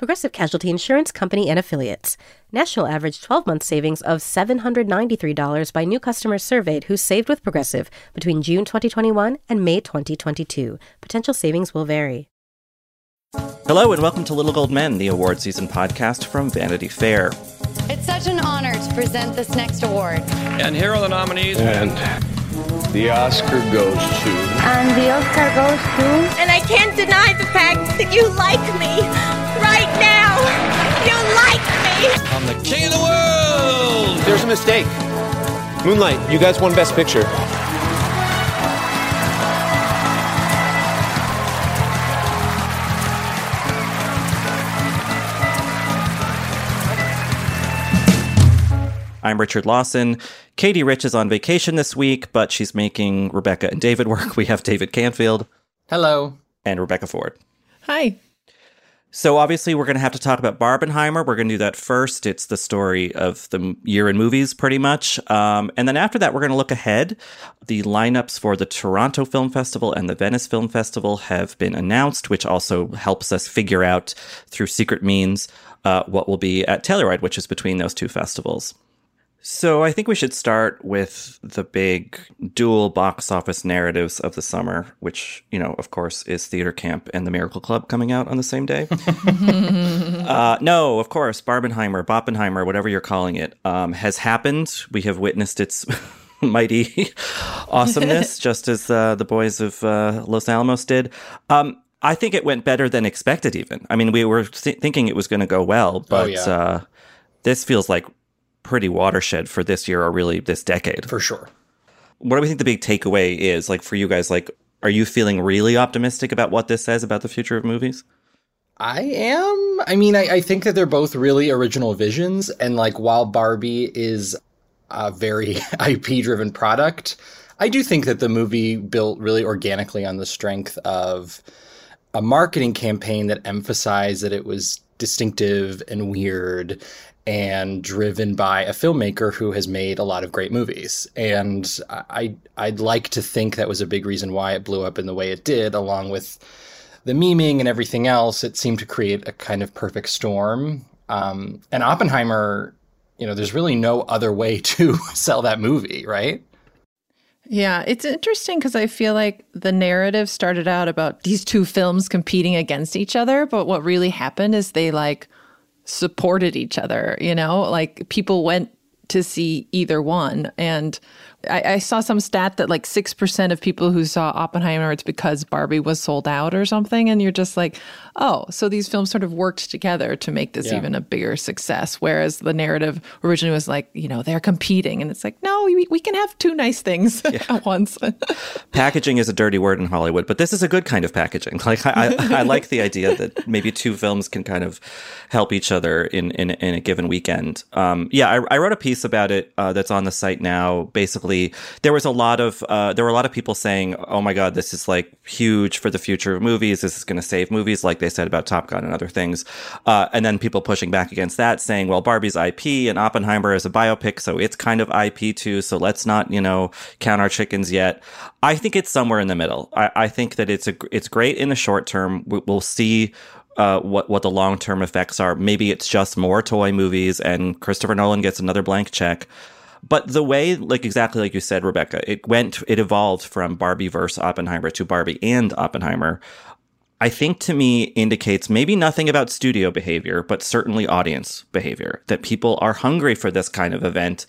Progressive Casualty Insurance Company and Affiliates. National average 12 month savings of $793 by new customers surveyed who saved with Progressive between June 2021 and May 2022. Potential savings will vary. Hello, and welcome to Little Gold Men, the award season podcast from Vanity Fair. It's such an honor to present this next award. And here are the nominees. And the Oscar goes to. And the Oscar goes to. And I can't deny the fact that you like me. Right now. You like me. I'm the king of the world. There's a mistake. Moonlight, you guys won Best Picture. I'm Richard Lawson. Katey Rich is on vacation this week, but she's making Rebecca and David work. We have David Canfield. Hello. And Rebecca Ford. Hi. So obviously we're going to have to talk about Barbenheimer. We're going to do that first. It's the story of the year in movies, pretty much. Um, and then after that, we're going to look ahead. The lineups for the Toronto Film Festival and the Venice Film Festival have been announced, which also helps us figure out through secret means uh, what will be at Telluride, which is between those two festivals. So I think we should start with the big dual box office narratives of the summer, which, you know, of course, is Theater Camp and The Miracle Club coming out on the same day. uh, no, of course, Barbenheimer, Boppenheimer, whatever you're calling it, um, has happened. We have witnessed its mighty awesomeness, just as uh, the boys of uh, Los Alamos did. Um, I think it went better than expected, even. I mean, we were th- thinking it was going to go well, but oh, yeah. Uh, this feels like pretty watershed for this year or really this decade. For sure. What do we think the big takeaway is? Like for you guys, like are you feeling really optimistic about what this says about the future of movies? I am. I mean, I, I think that they're both really original visions. And like while Barbie is a very IP driven product, I do think that the movie built really organically on the strength of a marketing campaign that emphasized that it was distinctive and weird and driven by a filmmaker who has made a lot of great movies. And I I'd like to think that was a big reason why it blew up in the way it did, along with the memeing and everything else. It seemed to create a kind of perfect storm. Um, and Oppenheimer, you know, there's really no other way to sell that movie, right? Yeah, it's interesting because I feel like the narrative started out about these two films competing against each other, but what really happened is they like supported each other, you know, like people went to see either one. And I, I, saw some stat that like 6% of people who saw Oppenheimer, it's because Barbie was sold out or something. And you're just like, oh, so these films sort of worked together to make this yeah. even a bigger success. Whereas the narrative originally was like, you know, they're competing. And it's like, no, we, we can have two nice things yeah. at once. packaging is a dirty word in Hollywood, but this is a good kind of packaging. Like, I, I, I like the idea that maybe two films can kind of help each other in, in, in a given weekend. Um, yeah, I, I, wrote a piece about it uh, that's on the site now, basically there was a lot of uh, there were a lot of people saying, "Oh my God, this is like huge for the future of movies. This is going to save movies," like they said about Top Gun and other things. Uh, and then people pushing back against that, saying, "Well, Barbie's IP and Oppenheimer is a biopic, so it's kind of IP too. So let's not, you know, count our chickens yet." I think it's somewhere in the middle. I, I think that it's a it's great in the short term. We'll see uh, what what the long term effects are. Maybe it's just more toy movies, and Christopher Nolan gets another blank check. But the way, like exactly like you said, Rebecca, it went, it evolved from Barbie versus Oppenheimer to Barbie and Oppenheimer. I think to me indicates maybe nothing about studio behavior, but certainly audience behavior, that people are hungry for this kind of event.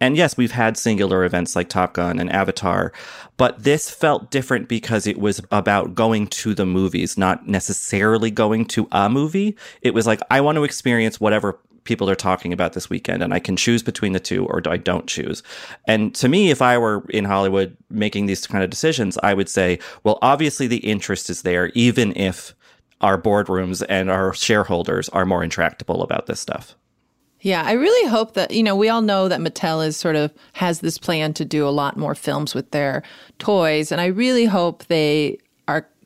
And yes, we've had singular events like Top Gun and Avatar, but this felt different because it was about going to the movies, not necessarily going to a movie. It was like, I want to experience whatever people are talking about this weekend and I can choose between the two or I don't choose. And to me, if I were in Hollywood making these kind of decisions, I would say, well, obviously the interest is there, even if our boardrooms and our shareholders are more intractable about this stuff. Yeah, I really hope that, you know, we all know that Mattel is sort of has this plan to do a lot more films with their toys. And I really hope they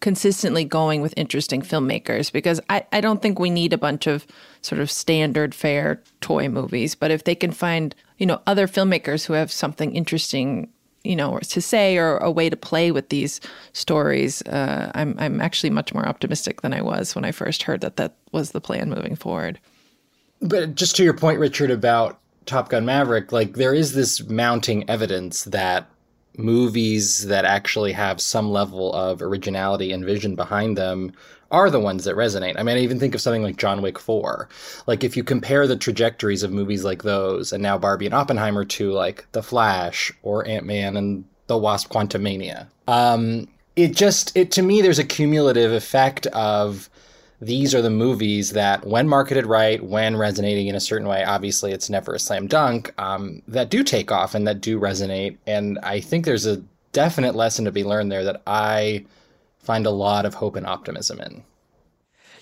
consistently going with interesting filmmakers because I, I don't think we need a bunch of sort of standard fare toy movies. But if they can find, you know, other filmmakers who have something interesting you know, to say or a way to play with these stories, uh, I'm I'm actually much more optimistic than I was when I first heard that that was the plan moving forward. But just to your point, Richard, about Top Gun Maverick, like there is this mounting evidence that movies that actually have some level of originality and vision behind them are the ones that resonate. I mean, I even think of something like John Wick 4. Like, if you compare the trajectories of movies like those and now Barbie and Oppenheimer to like The Flash or Ant Man and The Wasp Quantumania, um, it just, it to me, there's a cumulative effect of these are the movies that, when marketed right, when resonating in a certain way, obviously it's never a slam dunk, um, that do take off and that do resonate. And I think there's a definite lesson to be learned there that I find a lot of hope and optimism in.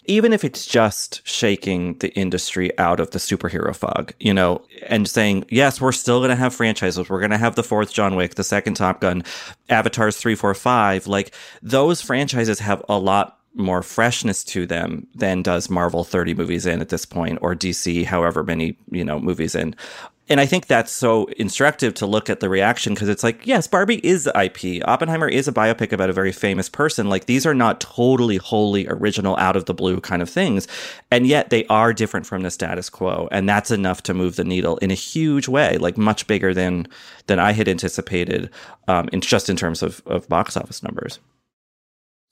Even if it's just shaking the industry out of the superhero fog, you know, and saying, yes, we're still going to have franchises. We're going to have the fourth John Wick, the second Top Gun, Avatars 3, 4, 5. Like, those franchises have a lot more freshness to them than does Marvel 30 movies in at this point or DC however many, you know, movies in and I think that's so instructive to look at the reaction because it's like, yes, Barbie is IP. Oppenheimer is a biopic about a very famous person. Like these are not totally wholly original out of the blue kind of things. And yet they are different from the status quo. And that's enough to move the needle in a huge way, like much bigger than than I had anticipated, um, in just in terms of, of box office numbers.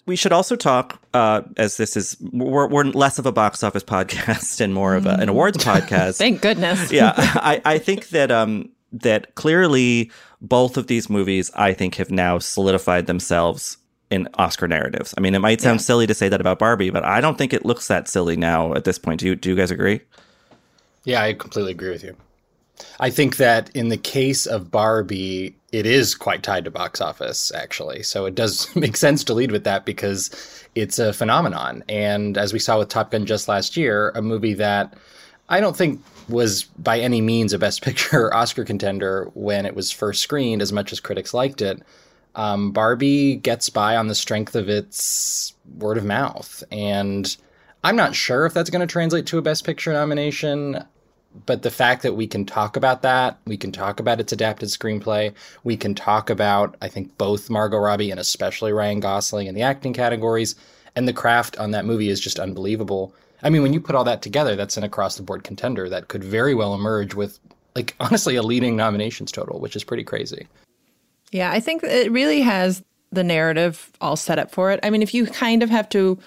We should also talk, uh, as this is we're, we're, less of a box office podcast and more of a, an awards podcast. Thank goodness. yeah, I, I think that um, that clearly both of these movies, I think, have now solidified themselves in Oscar narratives. I mean, it might sound yeah. silly to say that about Barbie, but I don't think it looks that silly now at this point. Do you do you guys agree? Yeah, I completely agree with you. I think that in the case of Barbie, it is quite tied to box office, actually. So it does make sense to lead with that because it's a phenomenon. And as we saw with Top Gun just last year, a movie that I don't think was by any means a Best Picture Oscar contender when it was first screened, as much as critics liked it. Um, Barbie gets by on the strength of its word of mouth. And I'm not sure if that's going to translate to a Best Picture nomination but the fact that we can talk about that, we can talk about its adapted screenplay, we can talk about, I think, both Margot Robbie and especially Ryan Gosling in the acting categories, and the craft on that movie is just unbelievable. I mean, when you put all that together, that's an across the board contender that could very well emerge with, like, honestly, a leading nominations total, which is pretty crazy. Yeah, I think it really has the narrative all set up for it. I mean, if you kind of have to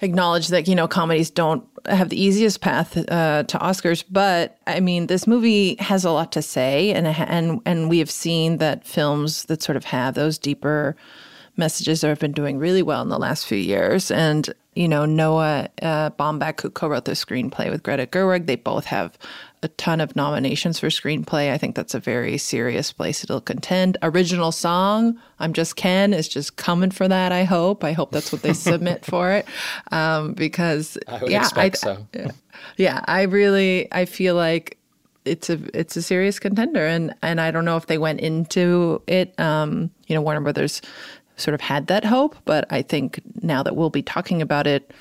acknowledge that you know comedies don't have the easiest path uh, to Oscars, but I mean this movie has a lot to say, and and and we have seen that films that sort of have those deeper messages that have been doing really well in the last few years. And you know Noah uh, Baumbach, who co-wrote the screenplay with Greta Gerwig, they both have a ton of nominations for screenplay. I think that's a very serious place it'll contend. Original song, I'm Just Ken, is just coming for that. I hope. I hope that's what they submit for it, um, because I yeah, I, so. yeah, I really I feel like it's a it's a serious contender, and and I don't know if they went into it. Um, you know, Warner Brothers sort of had that hope, but I think now that we'll be talking about it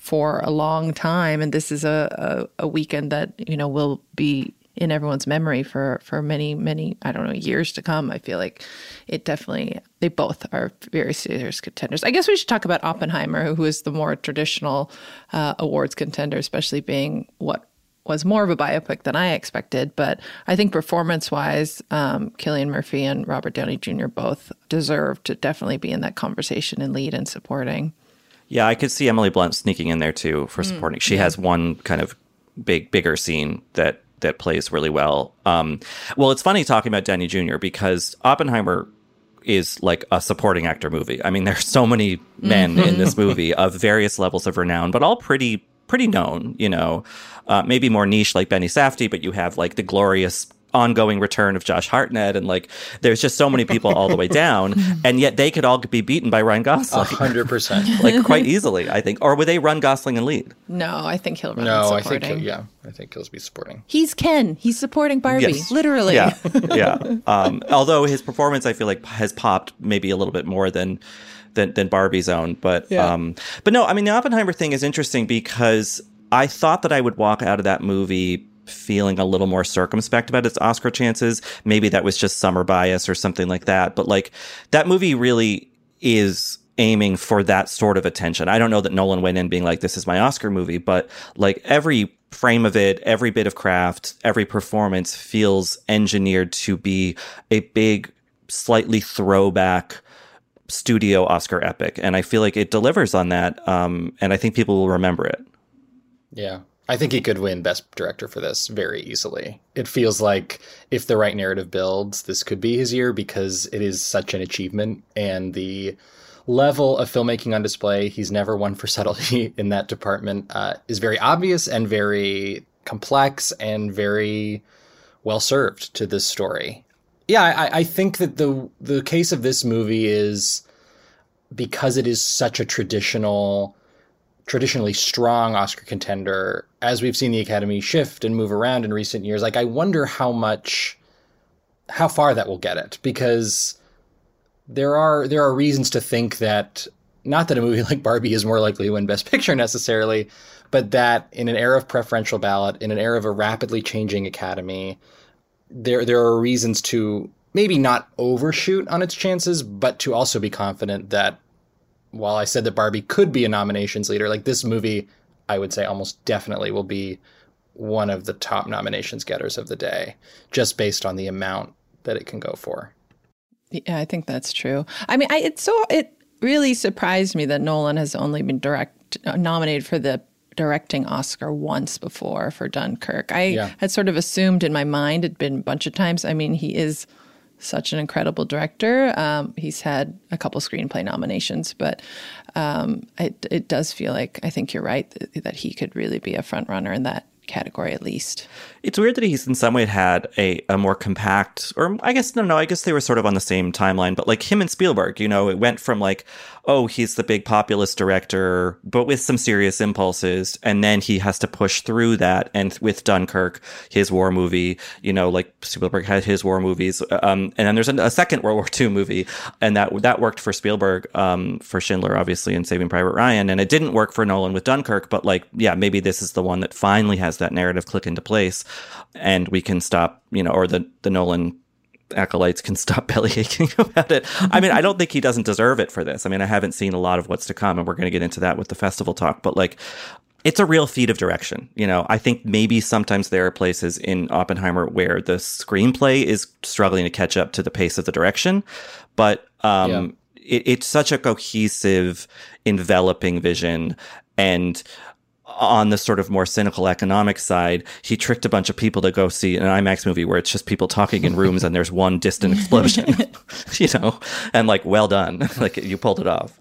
for a long time, and this is a, a, a weekend that you know will be in everyone's memory for for many many I don't know years to come. I feel like it definitely they both are very serious contenders. I guess we should talk about Oppenheimer, who is the more traditional uh, awards contender, especially being what was more of a biopic than I expected. But I think performance wise, um, Cillian Murphy and Robert Downey Jr. both deserve to definitely be in that conversation and lead and supporting. Yeah, I could see Emily Blunt sneaking in there too for mm, supporting. Mm, she yeah. has one kind of big, bigger scene that that plays really well. Um, well, it's funny talking about Downey Jr. because Oppenheimer is like a supporting actor movie. I mean, there's so many men mm-hmm. in this movie of various levels of renown, but all pretty pretty known. You know, uh, maybe more niche like Benny Safdie, but you have like the glorious ongoing return of Josh Hartnett, and like there's just so many people all the way down, and yet they could all be beaten by Ryan Gosling, hundred percent, like quite easily, I think. Or would they run Gosling and lead? No, I think he'll run. No, I supporting. think yeah, I think he'll be supporting. He's Ken. He's supporting Barbie, Yes. literally. Yeah, yeah. Um, although his performance, I feel like has popped maybe a little bit more than than, than Barbie's own, but Yeah. um, but no, I mean the Oppenheimer thing is interesting because I thought that I would walk out of that movie feeling a little more circumspect about its Oscar chances. Maybe that was just summer bias or something like that, but like that movie really is aiming for that sort of attention. I don't know that Nolan went in being like, this is my Oscar movie, but like every frame of it, every bit of craft, every performance feels engineered to be a big, slightly throwback studio Oscar epic. And I feel like it delivers on that. Um, and I think people will remember it. Yeah. I think he could win Best Director for this very easily. It feels like if the right narrative builds, this could be his year because it is such an achievement and the level of filmmaking on display, he's never one for subtlety in that department, uh, is very obvious and very complex and very well served to this story. Yeah, I, I think that the the case of this movie is because it is such a traditional traditionally strong Oscar contender, as we've seen the Academy shift and move around in recent years, like I wonder how much, how far that will get it, because there are there are reasons to think that not that a movie like Barbie is more likely to win Best Picture necessarily, but that in an era of preferential ballot, in an era of a rapidly changing Academy, there there are reasons to maybe not overshoot on its chances, but to also be confident that while I said that Barbie could be a nominations leader, like this movie, I would say almost definitely will be one of the top nominations getters of the day, just based on the amount that it can go for. Yeah, I think that's true. I mean, I, it's so it really surprised me that Nolan has only been direct uh, nominated for the directing Oscar once before for Dunkirk. I Yeah. had sort of assumed in my mind it'd been a bunch of times. I mean, he is such an incredible director. Um, he's had a couple screenplay nominations, but um, it it does feel like I think you're right that, that he could really be a front runner in that category at least. It's weird that he's in some way had a, a more compact, or I guess, no, no, I guess they were sort of on the same timeline, but like him and Spielberg, you know, it went from like, oh, he's the big populist director, but with some serious impulses. And then he has to push through that. And with Dunkirk, his war movie, you know, like Spielberg had his war movies. Um, and then there's a, second World War II movie, and that that worked for Spielberg, um, for Schindler, obviously, and Saving Private Ryan. And it didn't work for Nolan with Dunkirk, but like, yeah, maybe this is the one that finally has that narrative click into place. And we can stop, you know, or the, the Nolan acolytes can stop belly aching about it. I mean, I don't think he doesn't deserve it for this. I mean, I haven't seen a lot of what's to come, and we're going to get into that with the festival talk, but like, it's a real feat of direction. You know, I think maybe sometimes there are places in Oppenheimer where the screenplay is struggling to catch up to the pace of the direction, but um, it, it's such a cohesive, enveloping vision. And on the sort of more cynical economic side, he tricked a bunch of people to go see an IMAX movie where it's just people talking in rooms and there's one distant explosion, you know, and like, well done. like you pulled it off.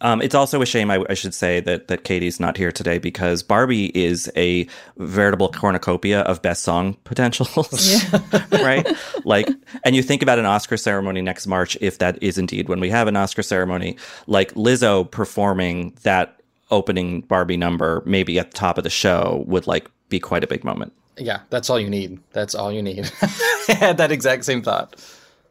Um, it's also a shame, I, I should say, that that Katey's not here today because Barbie is a veritable cornucopia of best song potentials, right? Like, and you think about an Oscar ceremony next March, if that is indeed when we have an Oscar ceremony, like Lizzo performing that opening Barbie number, maybe at the top of the show, would like be quite a big moment. Yeah, that's all you need. That's all you need. I had that exact same thought.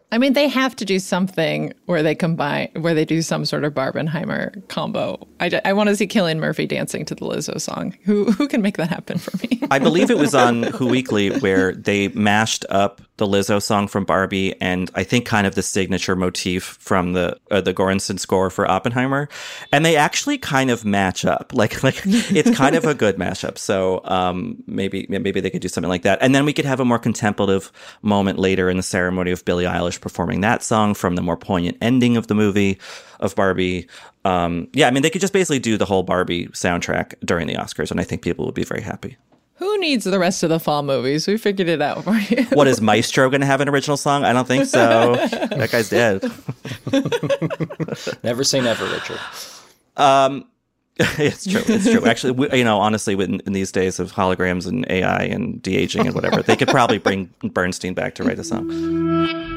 I mean, they have to do something where they combine, where they do some sort of Barbenheimer combo. I, I want to see Cillian Murphy dancing to the Lizzo song. Who who can make that happen for me? I believe it was on Who Weekly where they mashed up the Lizzo song from Barbie and I think kind of the signature motif from the uh, the Göransson score for Oppenheimer, and they actually kind of match up. Like like it's kind of a good mashup. So um, maybe maybe they could do something like that, and then we could have a more contemplative moment later in the ceremony of Billie Eilish performing that song from the more poignant ending of the movie of Barbie. Um, yeah, I mean they could just basically do the whole Barbie soundtrack during the Oscars, and I think people would be very happy. Who needs the rest of the fall movies? We figured it out for you. What is Maestro going to have an original song? I don't think so. that guy's dead. Never say never, Richard. Um, it's true. It's true. Actually, we, you know, honestly, in, in, these days of holograms and AI and de aging and whatever, they could probably bring Bernstein back to write a song.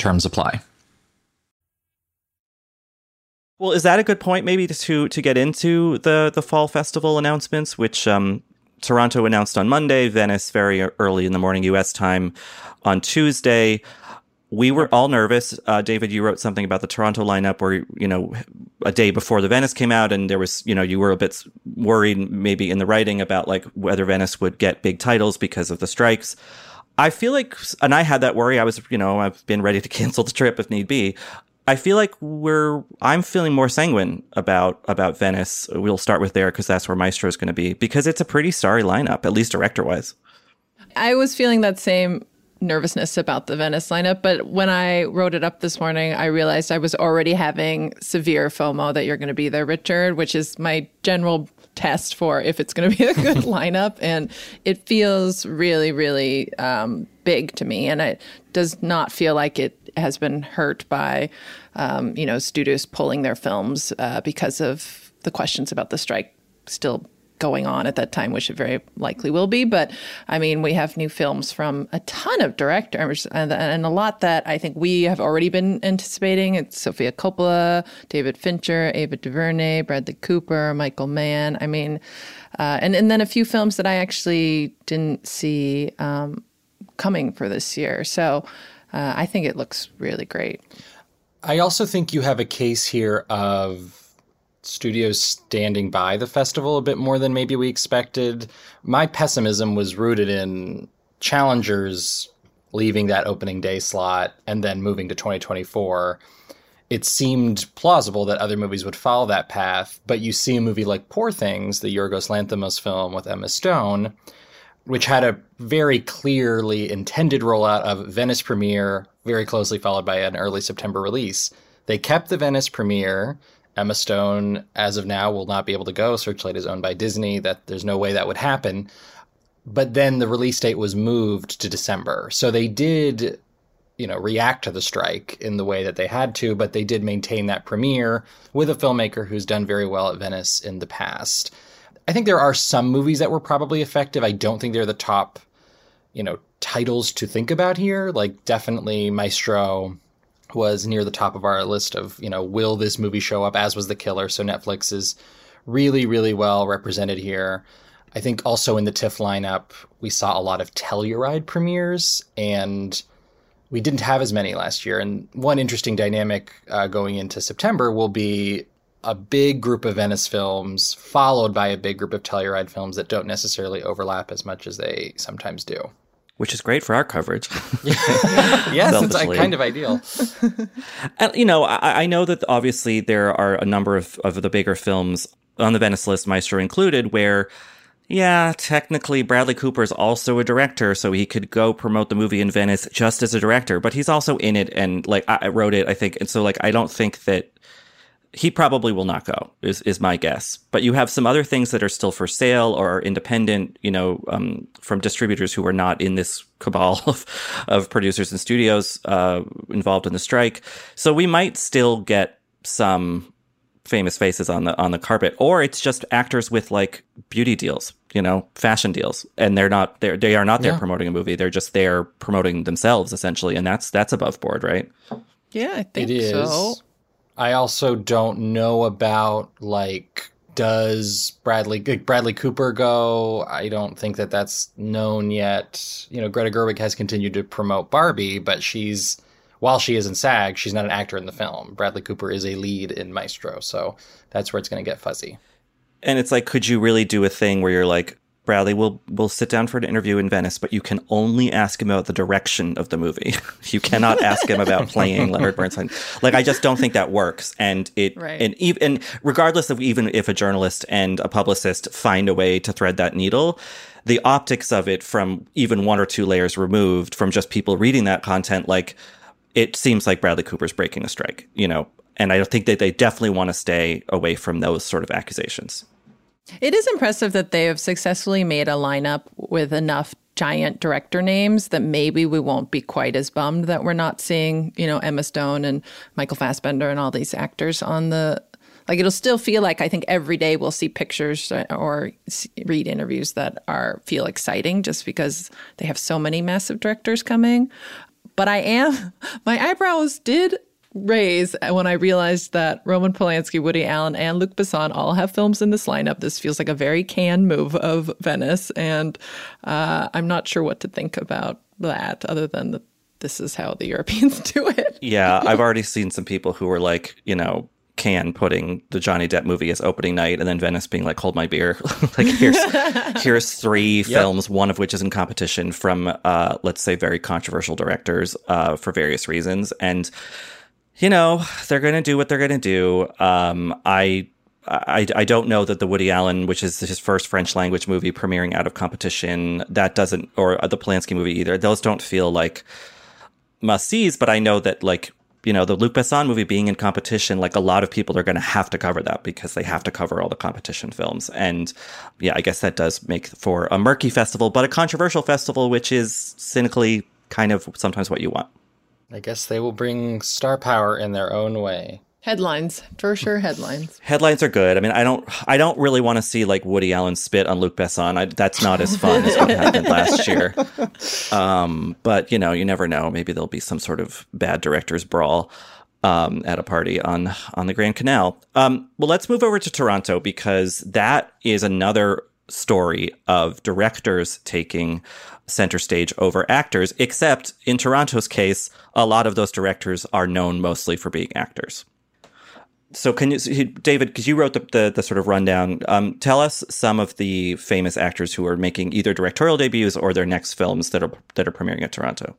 Terms apply. Well, is that a good point maybe to to get into the the fall festival announcements, which um, Toronto announced on Monday, Venice very early in the morning U.S. time on Tuesday. We were all nervous. Uh, David, you wrote something about the Toronto lineup where, you know, a day before the Venice came out and there was, you know, you were a bit worried maybe in the writing about like whether Venice would get big titles because of the strikes. I feel like, and I had that worry. I was, you know, I've been ready to cancel the trip if need be. I feel like we're. I'm feeling more sanguine about about Venice. We'll start with there because that's where Maestro is going to be because it's a pretty starry lineup, at least director wise. I was feeling that same nervousness about the Venice lineup, but when I wrote it up this morning, I realized I was already having severe FOMO that you're going to be there, Richard, which is my general test for if it's going to be a good lineup. And it feels really, really um, big to me. And it does not feel like it has been hurt by, um, you know, studios pulling their films uh, because of the questions about the strike still going on at that time, which it very likely will be. But I mean, we have new films from a ton of directors and, and a lot that I think we have already been anticipating. It's Sofia Coppola, David Fincher, Ava DuVernay, Bradley Cooper, Michael Mann. I mean, uh, and, and then a few films that I actually didn't see um, coming for this year. So uh, I think it looks really great. I also think you have a case here of studios standing by the festival a bit more than maybe we expected. My pessimism was rooted in challengers leaving that opening day slot and then moving to 2024. It seemed plausible that other movies would follow that path, but you see a movie like Poor Things, the Yorgos Lanthimos film with Emma Stone, which had a very clearly intended rollout of Venice premiere, very closely followed by an early September release. They kept the Venice premiere, Emma Stone, as of now, will not be able to go. Searchlight is owned by Disney. That there's no way that would happen. But then the release date was moved to December, so they did, you know, react to the strike in the way that they had to. But they did maintain that premiere with a filmmaker who's done very well at Venice in the past. I think there are some movies that were probably effective. I don't think they're the top, you know, titles to think about here. Like definitely Maestro, was near the top of our list of, you know, will this movie show up as was The Killer? So Netflix is really, really well represented here. I think also in the TIFF lineup, we saw a lot of Telluride premieres, and we didn't have as many last year. And one interesting dynamic uh, going into September will be a big group of Venice films followed by a big group of Telluride films that don't necessarily overlap as much as they sometimes do which is great for our coverage. yes, it's kind of ideal. and, you know, I, I, know that obviously there are a number of, of the bigger films on the Venice list, Maestro included, where yeah, technically Bradley Cooper is also a director, so he could go promote the movie in Venice just as a director, but he's also in it and like I wrote it, I think. And so like I don't think that he probably will not go is, is my guess but you have some other things that are still for sale or are independent you know um, from distributors who are not in this cabal of, of producers and studios uh, involved in the strike so we might still get some famous faces on the on the carpet or it's just actors with like beauty deals you know fashion deals and they're not they're they are not there Yeah. promoting a movie they're just there promoting themselves essentially and that's that's above board right Yeah, I think It is. so. I also don't know about like does Bradley Bradley Cooper go? I don't think that that's known yet. You know, Greta Gerwig has continued to promote Barbie, but she's while she is in SAG, she's not an actor in the film. Bradley Cooper is a lead in Maestro, so that's where it's going to get fuzzy. and it's like could you really do a thing where you're like bradley we'll we'll sit down for an interview in venice but you can only ask him about the direction of the movie. You cannot ask him about playing leonard bernstein. Like i just don't think that works. And it Right. and even and regardless of even if a journalist and a publicist find a way to thread that needle the optics of it from even one or two layers removed from just people reading that content like it seems like bradley cooper's breaking a strike you know? And i think that they definitely want to stay away from those sort of accusations It is impressive that they have successfully made a lineup with enough giant director names that maybe we won't be quite as bummed that we're not seeing, you know, Emma Stone and Michael Fassbender and all these actors on the like it'll still feel like I think every day we'll see pictures or read interviews that are feel exciting just because they have so many massive directors coming. But I am my eyebrows did raise when I realized that Roman Polanski, Woody Allen, and Luc Besson all have films in this lineup. This feels like a very Cannes move of Venice, and uh, I'm not sure what to think about that, other than that this is how the Europeans do it. Yeah, I've already seen some people who were like, you know, Cannes putting the Johnny Depp movie as opening night and then Venice being like, hold my beer. like here's here's three films, one of which is in competition from uh let's say very controversial directors uh for various reasons. And you know, they're gonna do what they're gonna do. Um I I, I don't know that the Woody Allen, which is his first French language movie premiering out of competition, that doesn't, or the Polanski movie either. Those don't feel like must sees, but I know that like you know the Luc Besson movie being in competition, like a lot of people are going to have to cover that because they have to cover all the competition films, and yeah, I guess that does make for a murky festival, but a controversial festival, which is cynically kind of sometimes what you want. I guess they will bring star power in their own way. Headlines, for sure, headlines. Headlines are good. I mean, I don't, I don't really want to see like Woody Allen spit on Luc Besson. I, that's not as fun as what happened last year. Um, but you know, you never know. Maybe there'll be some sort of bad directors brawl um, at a party on on the Grand Canal. Um, well, let's move over to Toronto because that is another story of directors taking center stage over actors. Except in Toronto's case, a lot of those directors are known mostly for being actors so can you david because you wrote the, the, the sort of rundown um, tell us some of the famous actors who are making either directorial debuts or their next films that are that are premiering at toronto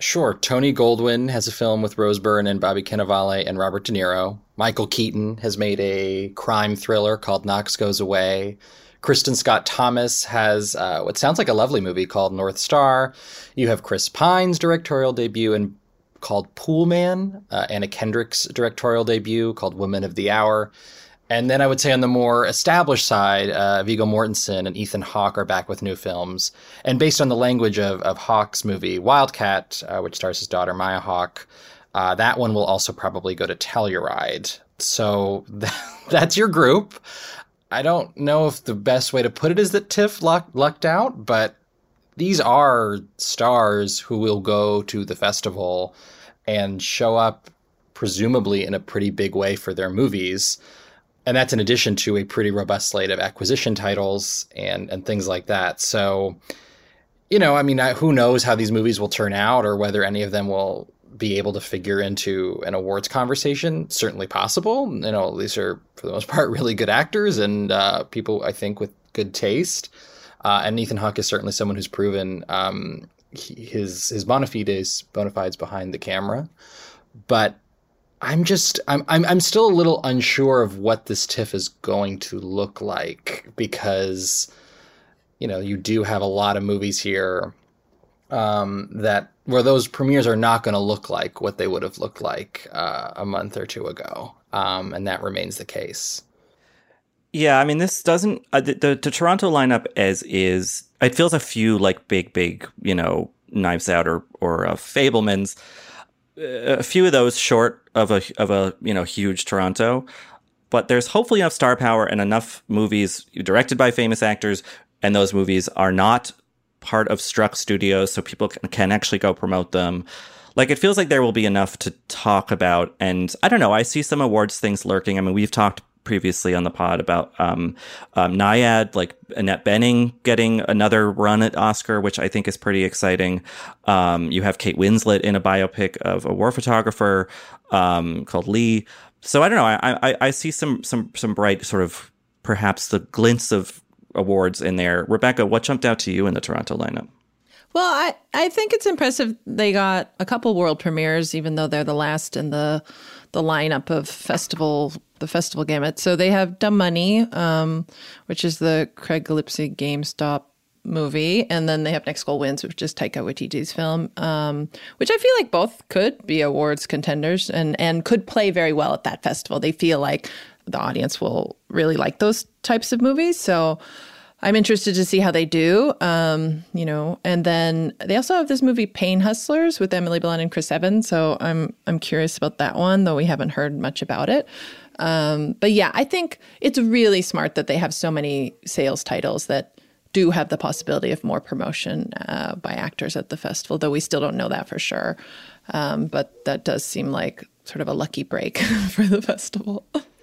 Sure. Tony Goldwyn has a film with Rose Byrne and Bobby Cannavale and Robert De Niro. Michael Keaton has made a crime thriller called Knox Goes Away. Kristin Scott Thomas has uh, what sounds like a lovely movie called North Star. You have Chris Pine's directorial debut in called Poolman, uh, Anna Kendrick's directorial debut called Women of the Hour. And then I would say on the more established side, uh, Viggo Mortensen and Ethan Hawke are back with new films. And based on the language of, of Hawke's movie Wildcat, uh, which stars his daughter Maya Hawke, uh, that one will also probably go to Telluride. So that's your group. I don't know if the best way to put it is that TIFF luck, lucked out, but these are stars who will go to the festival and show up presumably in a pretty big way for their movies. And that's in addition to a pretty robust slate of acquisition titles and, and things like that. So, you know, I mean, I, who knows how these movies will turn out or whether any of them will be able to figure into an awards conversation. Certainly possible. You know, these are, for the most part, really good actors and uh, people, I think, with good taste. Uh, and Ethan Hawke is certainly someone who's proven um, his his bona fides bona fides behind the camera. But I'm just I'm, I'm I'm still a little unsure of what this TIFF is going to look like because you know, you do have a lot of movies here um, that where those premieres are not going to look like what they would have looked like uh, a month or two ago, um, and that remains the case. Yeah, I mean, this doesn't uh, the, the, the Toronto lineup as is. It feels a few like big, big, you know, Knives Out or or uh, Fabelmans. A few of those short of a of a you know huge Toronto, but there's hopefully enough star power and enough movies directed by famous actors, and those movies are not part of Struck Studios, so people can, actually go promote them. Like it feels like there will be enough to talk about, and I don't know. I see some awards things lurking. I mean, we've talked previously on the pod about um, um, Nyad, like Annette Bening getting another run at Oscar, which I think is pretty exciting. Um, you have Kate Winslet in a biopic of a war photographer um, called Lee. So I don't know. I, I, I see some some some bright sort of perhaps the glints of awards in there. Rebecca, what jumped out to you in the Toronto lineup? Well, I, I think it's impressive they got a couple world premieres, even though they're the last in the the lineup of festival the festival gamut. So they have Dumb Money, um, which is the Craig Gillespie GameStop movie, and then they have Next Goal Wins, which is Taika Waititi's film, um, which I feel like both could be awards contenders and and could play very well at that festival. They feel like the audience will really like those types of movies. So I'm interested to see how they do. Um, you know, and then they also have this movie Pain Hustlers with Emily Blunt and Chris Evans. So I'm I'm curious about that one, though we haven't heard much about it. Um, but yeah, I think it's really smart that they have so many sales titles that do have the possibility of more promotion uh, by actors at the festival, though we still don't know that for sure. Um, but that does seem like sort of a lucky break for the festival.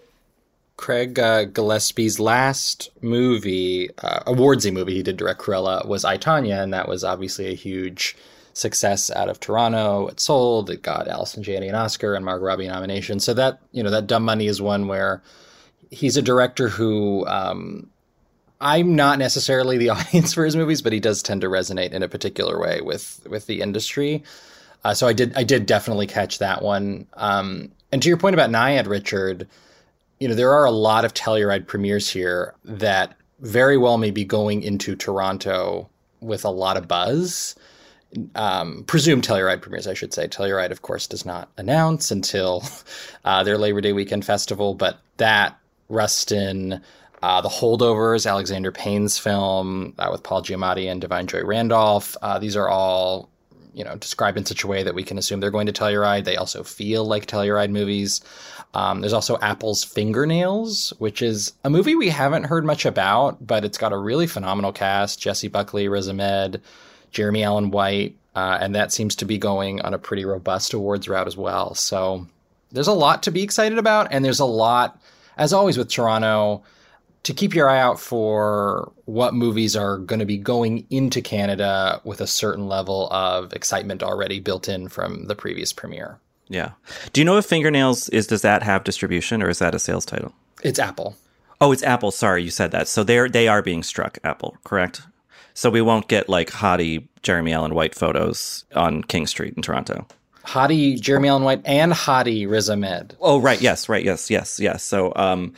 Craig uh, Gillespie's last movie, uh, awardsy movie he did direct Cruella, was I, Tonya, and that was obviously a huge success out of Toronto. It sold. It got Allison Janney an Oscar and Margot Robbie nomination. So that you know that Dumb Money is one where he's a director who um, I'm not necessarily the audience for his movies, but he does tend to resonate in a particular way with with the industry. Uh, so I did I did definitely catch that one. Um, and to your point about Nyad, Richard you know, there are a lot of Telluride premieres here that very well may be going into Toronto with a lot of buzz. Um, presumed Telluride premieres, I should say. Telluride, of course, does not announce until uh, their Labor Day weekend festival, but that Rustin, uh, The Holdovers, Alexander Payne's film uh, with Paul Giamatti and Da'Vine Joy Randolph, uh, these are all you know described in such a way that we can assume they're going to Telluride. They also feel like Telluride movies. Um, there's also Apple's Fingernails, which is a movie we haven't heard much about, but it's got a really phenomenal cast: Jessie Buckley, Riz Ahmed, Jeremy Allen White, uh, and that seems to be going on a pretty robust awards route as well. So there's a lot to be excited about, and there's a lot, as always with Toronto to keep your eye out for what movies are going to be going into Canada with a certain level of excitement already built in from the previous premiere. Yeah. Do you know if Fingernails is does that have distribution or is that a sales title? It's Apple. Oh, it's Apple. Sorry, you said that. So they're they are being struck Apple, correct? So we won't get like hottie Jeremy Allen White photos on King Street in Toronto. Hottie Jeremy Allen White and Hottie Riz Ahmed. Oh, right. Yes, right. Yes, yes, yes. So um,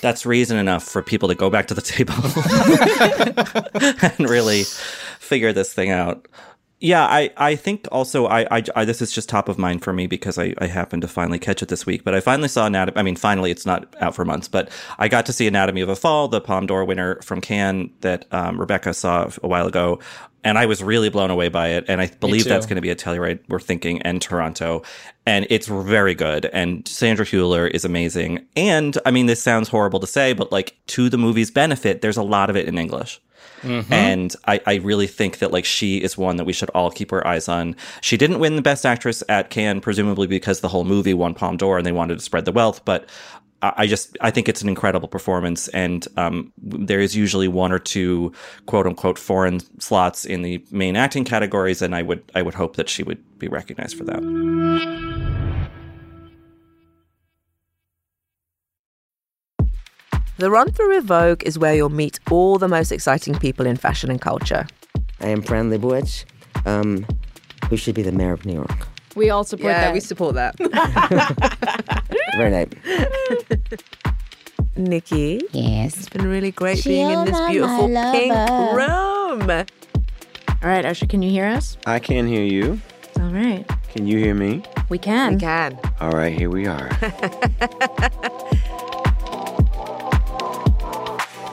that's reason enough for people to go back to the table and really figure this thing out. Yeah, I, I think also I, I, I, this is just top of mind for me because I, I happened to finally catch it this week. But I finally saw Anatomy. I mean, finally, it's not out for months, but I got to see Anatomy of a Fall, the Palme d'Or winner from Cannes that um, Rebecca saw a while ago, and I was really blown away by it. And I believe that's going to be a Telluride. We're thinking and Toronto, and it's very good. And Sandra Hüller is amazing. And I mean, this sounds horrible to say, but like to the movie's benefit, there's a lot of it in English. Mm-hmm. And I, I really think that like she is one that we should all keep our eyes on. She didn't win the best actress at Cannes, presumably because the whole movie won Palme d'Or and they wanted to spread the wealth. But I just I think it's an incredible performance, and um, there is usually one or two quote unquote foreign slots in the main acting categories, and I would I would hope that she would be recognized for that. The Run Through with Vogue is where you'll meet all the most exciting people in fashion and culture. I am Fran Lebowitz, um, who should be the mayor of New York. We all support Yeah, that. we support that. Very nice. Nikki. Yes. It's been really great being in this beautiful pink room. All right, Usher, can you hear us? I can hear you. All right. Can you hear me? We can. We can. All right, here we are.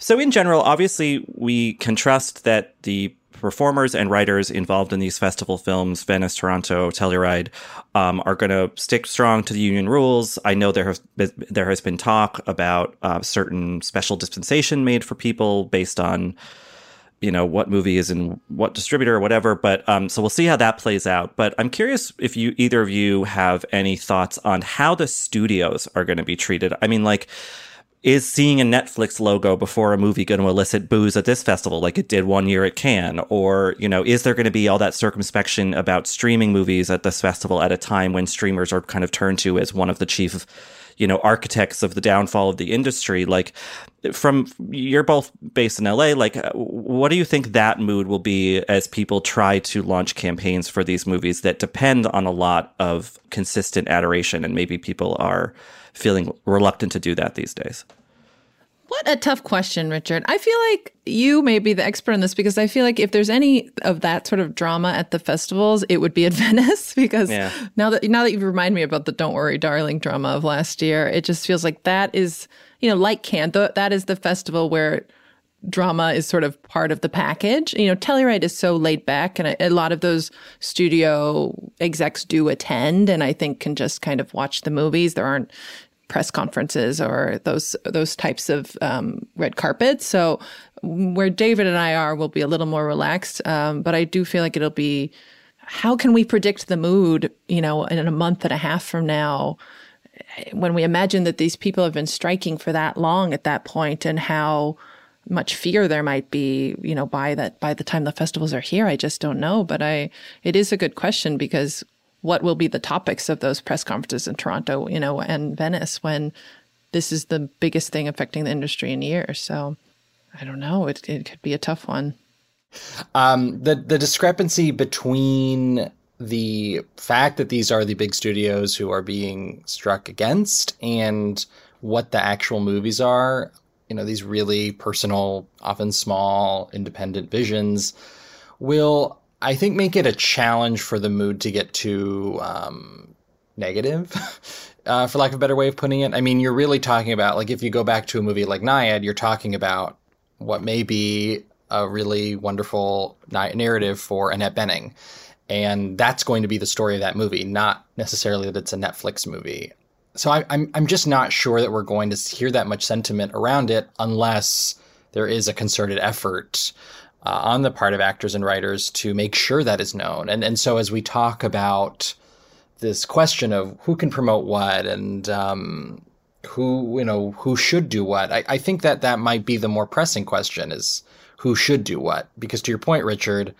So, in general, obviously, we can trust that the performers and writers involved in these festival films, Venice, Toronto, Telluride, um, are going to stick strong to the union rules. I know there has been, there has been talk about uh, certain special dispensation made for people based on you know what movie is in what distributor or whatever but um so we'll see how that plays out but i'm curious if you either of you have any thoughts on how the studios are going to be treated i mean like is seeing a Netflix logo before a movie going to elicit booze at this festival like it did one year at Cannes? Or, you know, is there going to be all that circumspection about streaming movies at this festival at a time when streamers are kind of turned to as one of the chief, you know, architects of the downfall of the industry? Like, from you're both based in LA, like, uh, what do you think that mood will be as people try to launch campaigns for these movies that depend on a lot of consistent adoration and maybe people are feeling reluctant to do that these days? What a tough question, Richard. I feel like you may be the expert in this because I feel like if there's any of that sort of drama at the festivals, it would be at Venice. Because yeah. now that now that you remind me about the "Don't Worry, Darling" drama of last year, it just feels like that is, you know, like Cannes, that is the festival where drama is sort of part of the package. You know, Telluride is so laid back, and a, a, lot of those studio execs do attend, and I think can just kind of watch the movies. There aren't press conferences or those those types of um, red carpets. So where David and I are, will be a little more relaxed. Um, but I do feel like it'll be. How can we predict the mood? You know, in a month and a half from now when we imagine that these people have been striking for that long at that point and how much fear there might be, you know, by that by the time the festivals are here, I just don't know. But I it is a good question because what will be the topics of those press conferences in Toronto, you know, and Venice when this is the biggest thing affecting the industry in years. So I don't know. It it could be a tough one. Um, the the discrepancy between the fact that these are the big studios who are being struck against and what the actual movies are you know these really personal often small independent visions will i think make it a challenge for the mood to get too um, negative uh, for lack of a better way of putting it i mean you're really talking about like if you go back to a movie like Nyad you're talking about what may be a really wonderful narrative for annette bening and that's going to be the story of that movie, not necessarily that it's a Netflix movie. So I, I'm I'm just not sure that we're going to hear that much sentiment around it unless there is a concerted effort uh, on the part of actors and writers to make sure that is known. And and so as we talk about this question of who can promote what and um, who you know who should do what, I, I think that that might be the more pressing question is who should do what. Because to your point, Richard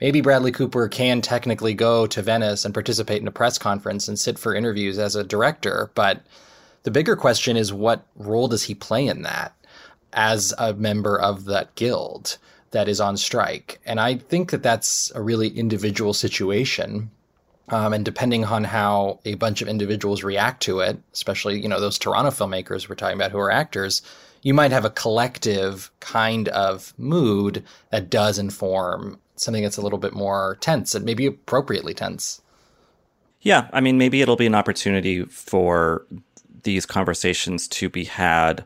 maybe Bradley Cooper can technically go to Venice and participate in a press conference and sit for interviews as a director, but the bigger question is what role does he play in that as a member of that guild that is on strike? And I think that that's a really individual situation. Um, and depending on how a bunch of individuals react to it, especially you know those Toronto filmmakers we're talking about who are actors, you might have a collective kind of mood that does inform something that's a little bit more tense and maybe appropriately tense. Yeah, I mean, maybe it'll be an opportunity for these conversations to be had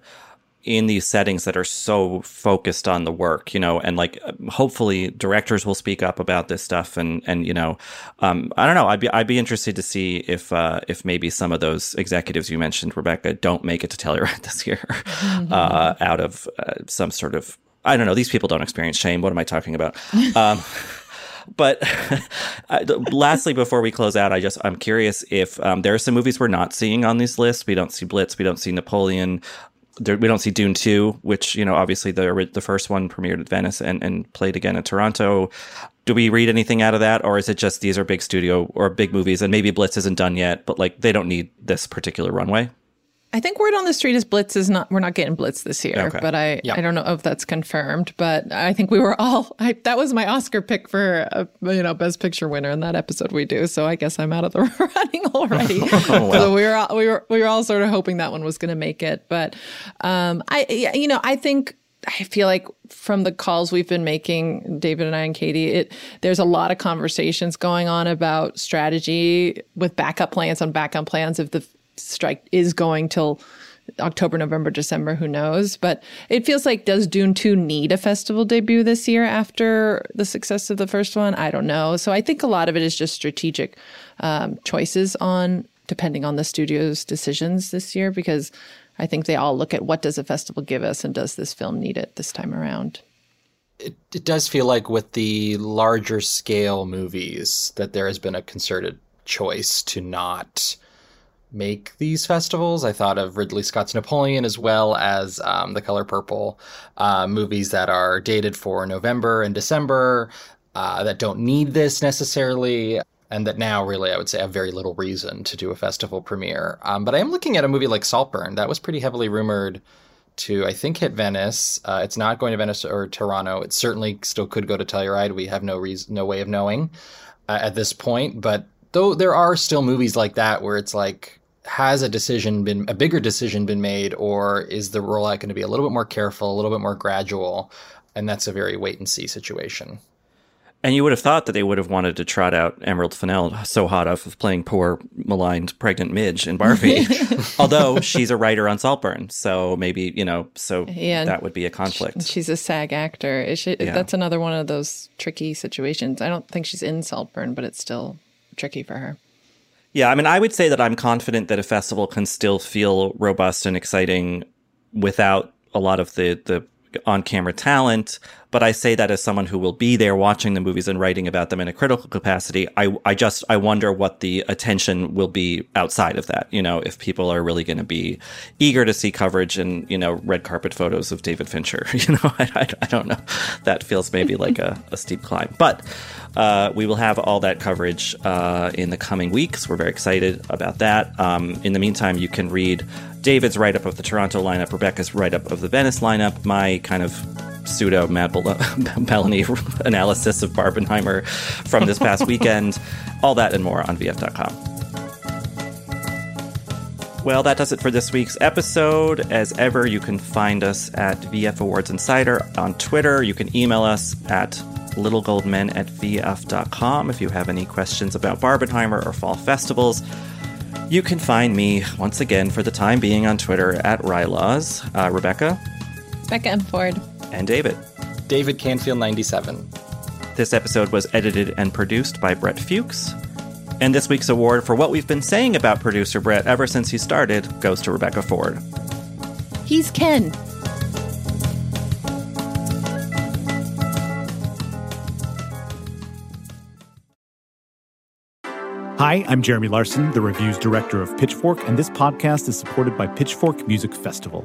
in these settings that are so focused on the work, you know, and like hopefully directors will speak up about this stuff, and and you know, um, I don't know, I'd be I'd be interested to see if uh, if maybe some of those executives you mentioned, Rebecca, don't make it to Telluride this year, mm-hmm. uh, out of uh, some sort of I don't know. These people don't experience shame. What am I talking about? Um, but lastly, before we close out, I just I'm curious if um, there are some movies we're not seeing on this list. We don't see Blitz. We don't see Napoleon. there, we don't see Dune two, which you know obviously the the first one premiered at Venice and and played again at Toronto. Do we read anything out of that, or is it just these are big studio or big movies, and maybe Blitz isn't done yet, but like they don't need this particular runway? I think word on the street is Blitz is not. We're not getting Blitz this year, Okay. but I. I don't know if that's confirmed. But I think we were all. I, that was my Oscar pick for a, you know best picture winner in that episode we do. So I guess I'm out of the running already. Oh, So we were all, we were we were all sort of hoping that one was going to make it. But um, I you know I think. I feel like from the calls we've been making, David and I and Katey, it there's a lot of conversations going on about strategy with backup plans on backup plans if the strike is going till October, November, December, who knows? But it feels like does Dune 2 need a festival debut this year after the success of the first one? I don't know. So I think a lot of it is just strategic um, choices on depending on the studio's decisions this year because I think they all look at what does a festival give us and does this film need it this time around? It, it does feel like with the larger scale movies that there has been a concerted choice to not make these festivals. I thought of Ridley Scott's Napoleon as well as um, The Color Purple, uh, movies that are dated for November and December uh, that don't need this necessarily. And that now, really, I would say, have very little reason to do a festival premiere. Um, but I am looking at a movie like Saltburn. That was pretty heavily rumored to, I think, hit Venice. Uh, it's not going to Venice or Toronto. It certainly still could go to Telluride. We have no reason, no way of knowing uh, at this point. But though there are still movies like that where it's like, has a decision been a bigger decision been made, or is the rollout going to be a little bit more careful, a little bit more gradual? And that's a very wait and see situation. And you would have thought that they would have wanted to trot out Emerald Fennell, so hot off of playing poor, maligned, pregnant Midge in Barbie. Although she's a writer on Saltburn, so maybe you know, so Yeah. that would be a conflict. She's a SAG actor. Is she, Yeah. That's another one of those tricky situations. I don't think she's in Saltburn, but it's still tricky for her. Yeah, I mean, I would say that I'm confident that a festival can still feel robust and exciting without a lot of the the on camera talent. But I say that as someone who will be there watching the movies and writing about them in a critical capacity. I I just I wonder what the attention will be outside of that. You know, if people are really going to be eager to see coverage and you know red carpet photos of David Fincher. You know, I, I, I don't know. That feels maybe like a, a steep climb, but. Uh, we will have all that coverage uh, in the coming weeks. We're very excited about that. Um, in the meantime, you can read David's write up of the Toronto lineup, Rebecca's write up of the Venice lineup, my kind of pseudo Matt Bel- Belloni analysis of Barbenheimer from this past weekend. All that and more on VF.com. Well, that does it for this week's episode. As ever, you can find us at VF Awards Insider on Twitter. You can email us at littlegoldmen at vf.com if you have any questions about Barbenheimer or fall festivals. You can find me, once again, for the time being on Twitter at rilaws. Uh, Rebecca Becca M. Ford. And David. David Canfield 97. This episode was edited and produced by Brett Fuchs. And this week's award for what we've been saying about producer Brett ever since he started goes to Rebecca Ford. He's Ken. Hi, I'm Jeremy Larson, the reviews director of Pitchfork, and this podcast is supported by Pitchfork Music Festival.